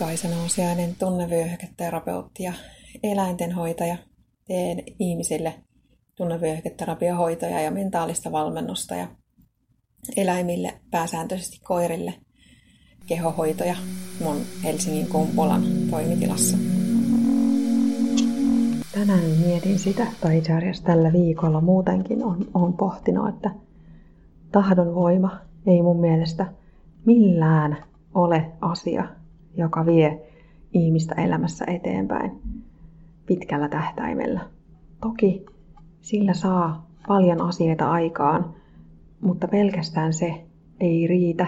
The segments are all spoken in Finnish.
Kaisa Nousiainen, tunnevyöhyketerapeutti ja eläintenhoitaja. Teen ihmisille tunnevyöhyketerapiohoitoja ja mentaalista valmennusta ja eläimille, pääsääntöisesti koirille, kehohoitoja mun Helsingin Kumpulan toimitilassa. Tänään mietin sitä, tai itse asiassa tällä viikolla muutenkin on, on pohtinut, että tahdon voima ei mun mielestä millään ole asia, joka vie ihmistä elämässä eteenpäin pitkällä tähtäimellä. Toki sillä saa paljon asioita aikaan, mutta pelkästään se ei riitä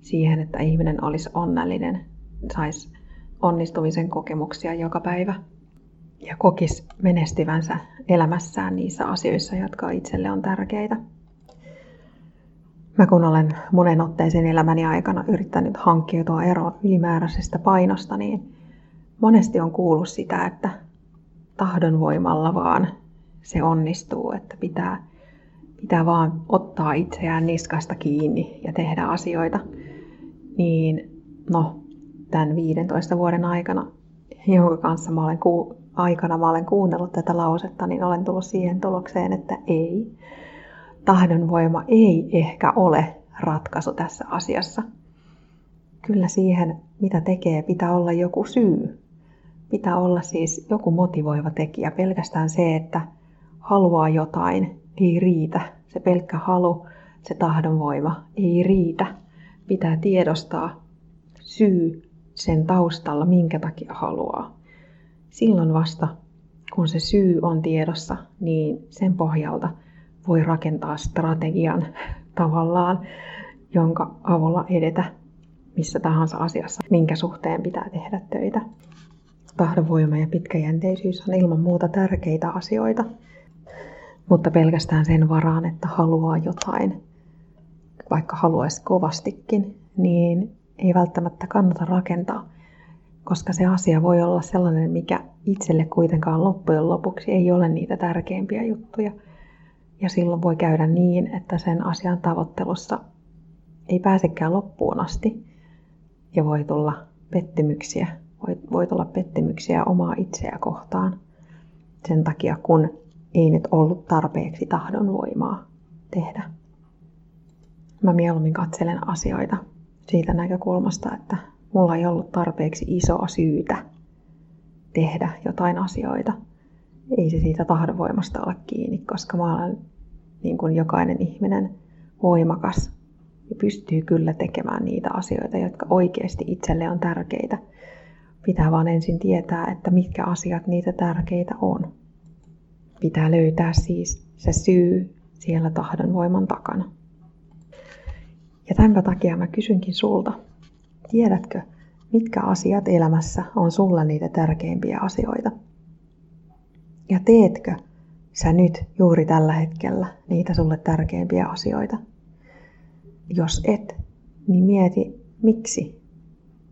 siihen, että ihminen olisi onnellinen, saisi onnistumisen kokemuksia joka päivä ja kokisi menestyvänsä elämässään niissä asioissa, jotka itselle on tärkeitä. Mä kun olen monen otteeseen elämäni aikana yrittänyt hankkiutua eroon ylimääräisestä painosta, niin monesti on kuullut sitä, että tahdon voimalla vaan se onnistuu, että pitää, pitää vaan ottaa itseään niskasta kiinni ja tehdä asioita. Niin no, tämän 15 vuoden aikana, jonka kanssa mä olen ku, aikana mä olen kuunnellut tätä lausetta, niin olen tullut siihen tulokseen, että ei tahdonvoima ei ehkä ole ratkaisu tässä asiassa. Kyllä siihen, mitä tekee, pitää olla joku syy. Pitää olla siis joku motivoiva tekijä. Pelkästään se, että haluaa jotain, ei riitä. Se pelkkä halu, se tahdonvoima ei riitä. Pitää tiedostaa syy sen taustalla, minkä takia haluaa. Silloin vasta, kun se syy on tiedossa, niin sen pohjalta – voi rakentaa strategian tavallaan, jonka avulla edetä missä tahansa asiassa, minkä suhteen pitää tehdä töitä. Tahdonvoima ja pitkäjänteisyys on ilman muuta tärkeitä asioita, mutta pelkästään sen varaan, että haluaa jotain, vaikka haluaisi kovastikin, niin ei välttämättä kannata rakentaa, koska se asia voi olla sellainen, mikä itselle kuitenkaan loppujen lopuksi ei ole niitä tärkeimpiä juttuja – ja silloin voi käydä niin, että sen asian tavoittelussa ei pääsekään loppuun asti ja voi tulla pettymyksiä. Voi, voi tulla pettymyksiä omaa itseä kohtaan sen takia, kun ei nyt ollut tarpeeksi tahdonvoimaa tehdä. Mä mieluummin katselen asioita siitä näkökulmasta, että mulla ei ollut tarpeeksi isoa syytä tehdä jotain asioita. Ei se siitä tahdonvoimasta ole kiinni, koska mä olen niin kuin jokainen ihminen voimakas ja pystyy kyllä tekemään niitä asioita, jotka oikeasti itselle on tärkeitä. Pitää vaan ensin tietää, että mitkä asiat niitä tärkeitä on. Pitää löytää siis se syy siellä tahdonvoiman takana. Ja tämän takia mä kysynkin sulta, tiedätkö, mitkä asiat elämässä on sulla niitä tärkeimpiä asioita? Ja teetkö sä nyt juuri tällä hetkellä niitä sulle tärkeimpiä asioita? Jos et, niin mieti miksi.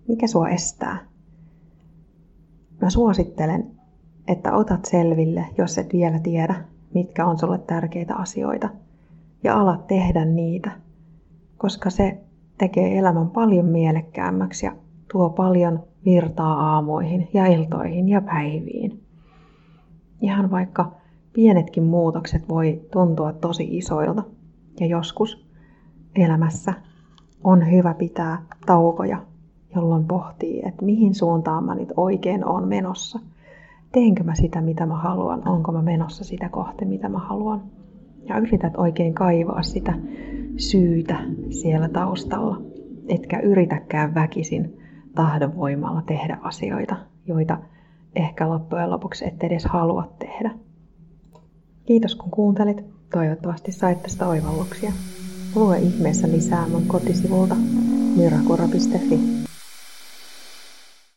Mikä sua estää? Mä suosittelen, että otat selville, jos et vielä tiedä, mitkä on sulle tärkeitä asioita, ja alat tehdä niitä, koska se tekee elämän paljon mielekkäämmäksi ja tuo paljon virtaa aamoihin ja iltoihin ja päiviin. Ihan vaikka pienetkin muutokset voi tuntua tosi isoilta. Ja joskus elämässä on hyvä pitää taukoja, jolloin pohtii, että mihin suuntaan mä nyt oikein on menossa. Teenkö mä sitä, mitä mä haluan? Onko mä menossa sitä kohti, mitä mä haluan? Ja yrität oikein kaivaa sitä syytä siellä taustalla. Etkä yritäkään väkisin tahdonvoimalla tehdä asioita, joita ehkä loppujen lopuksi et edes halua tehdä. Kiitos kun kuuntelit. Toivottavasti sait tästä oivalluksia. Lue ihmeessä lisää mun kotisivulta mirakura.fi.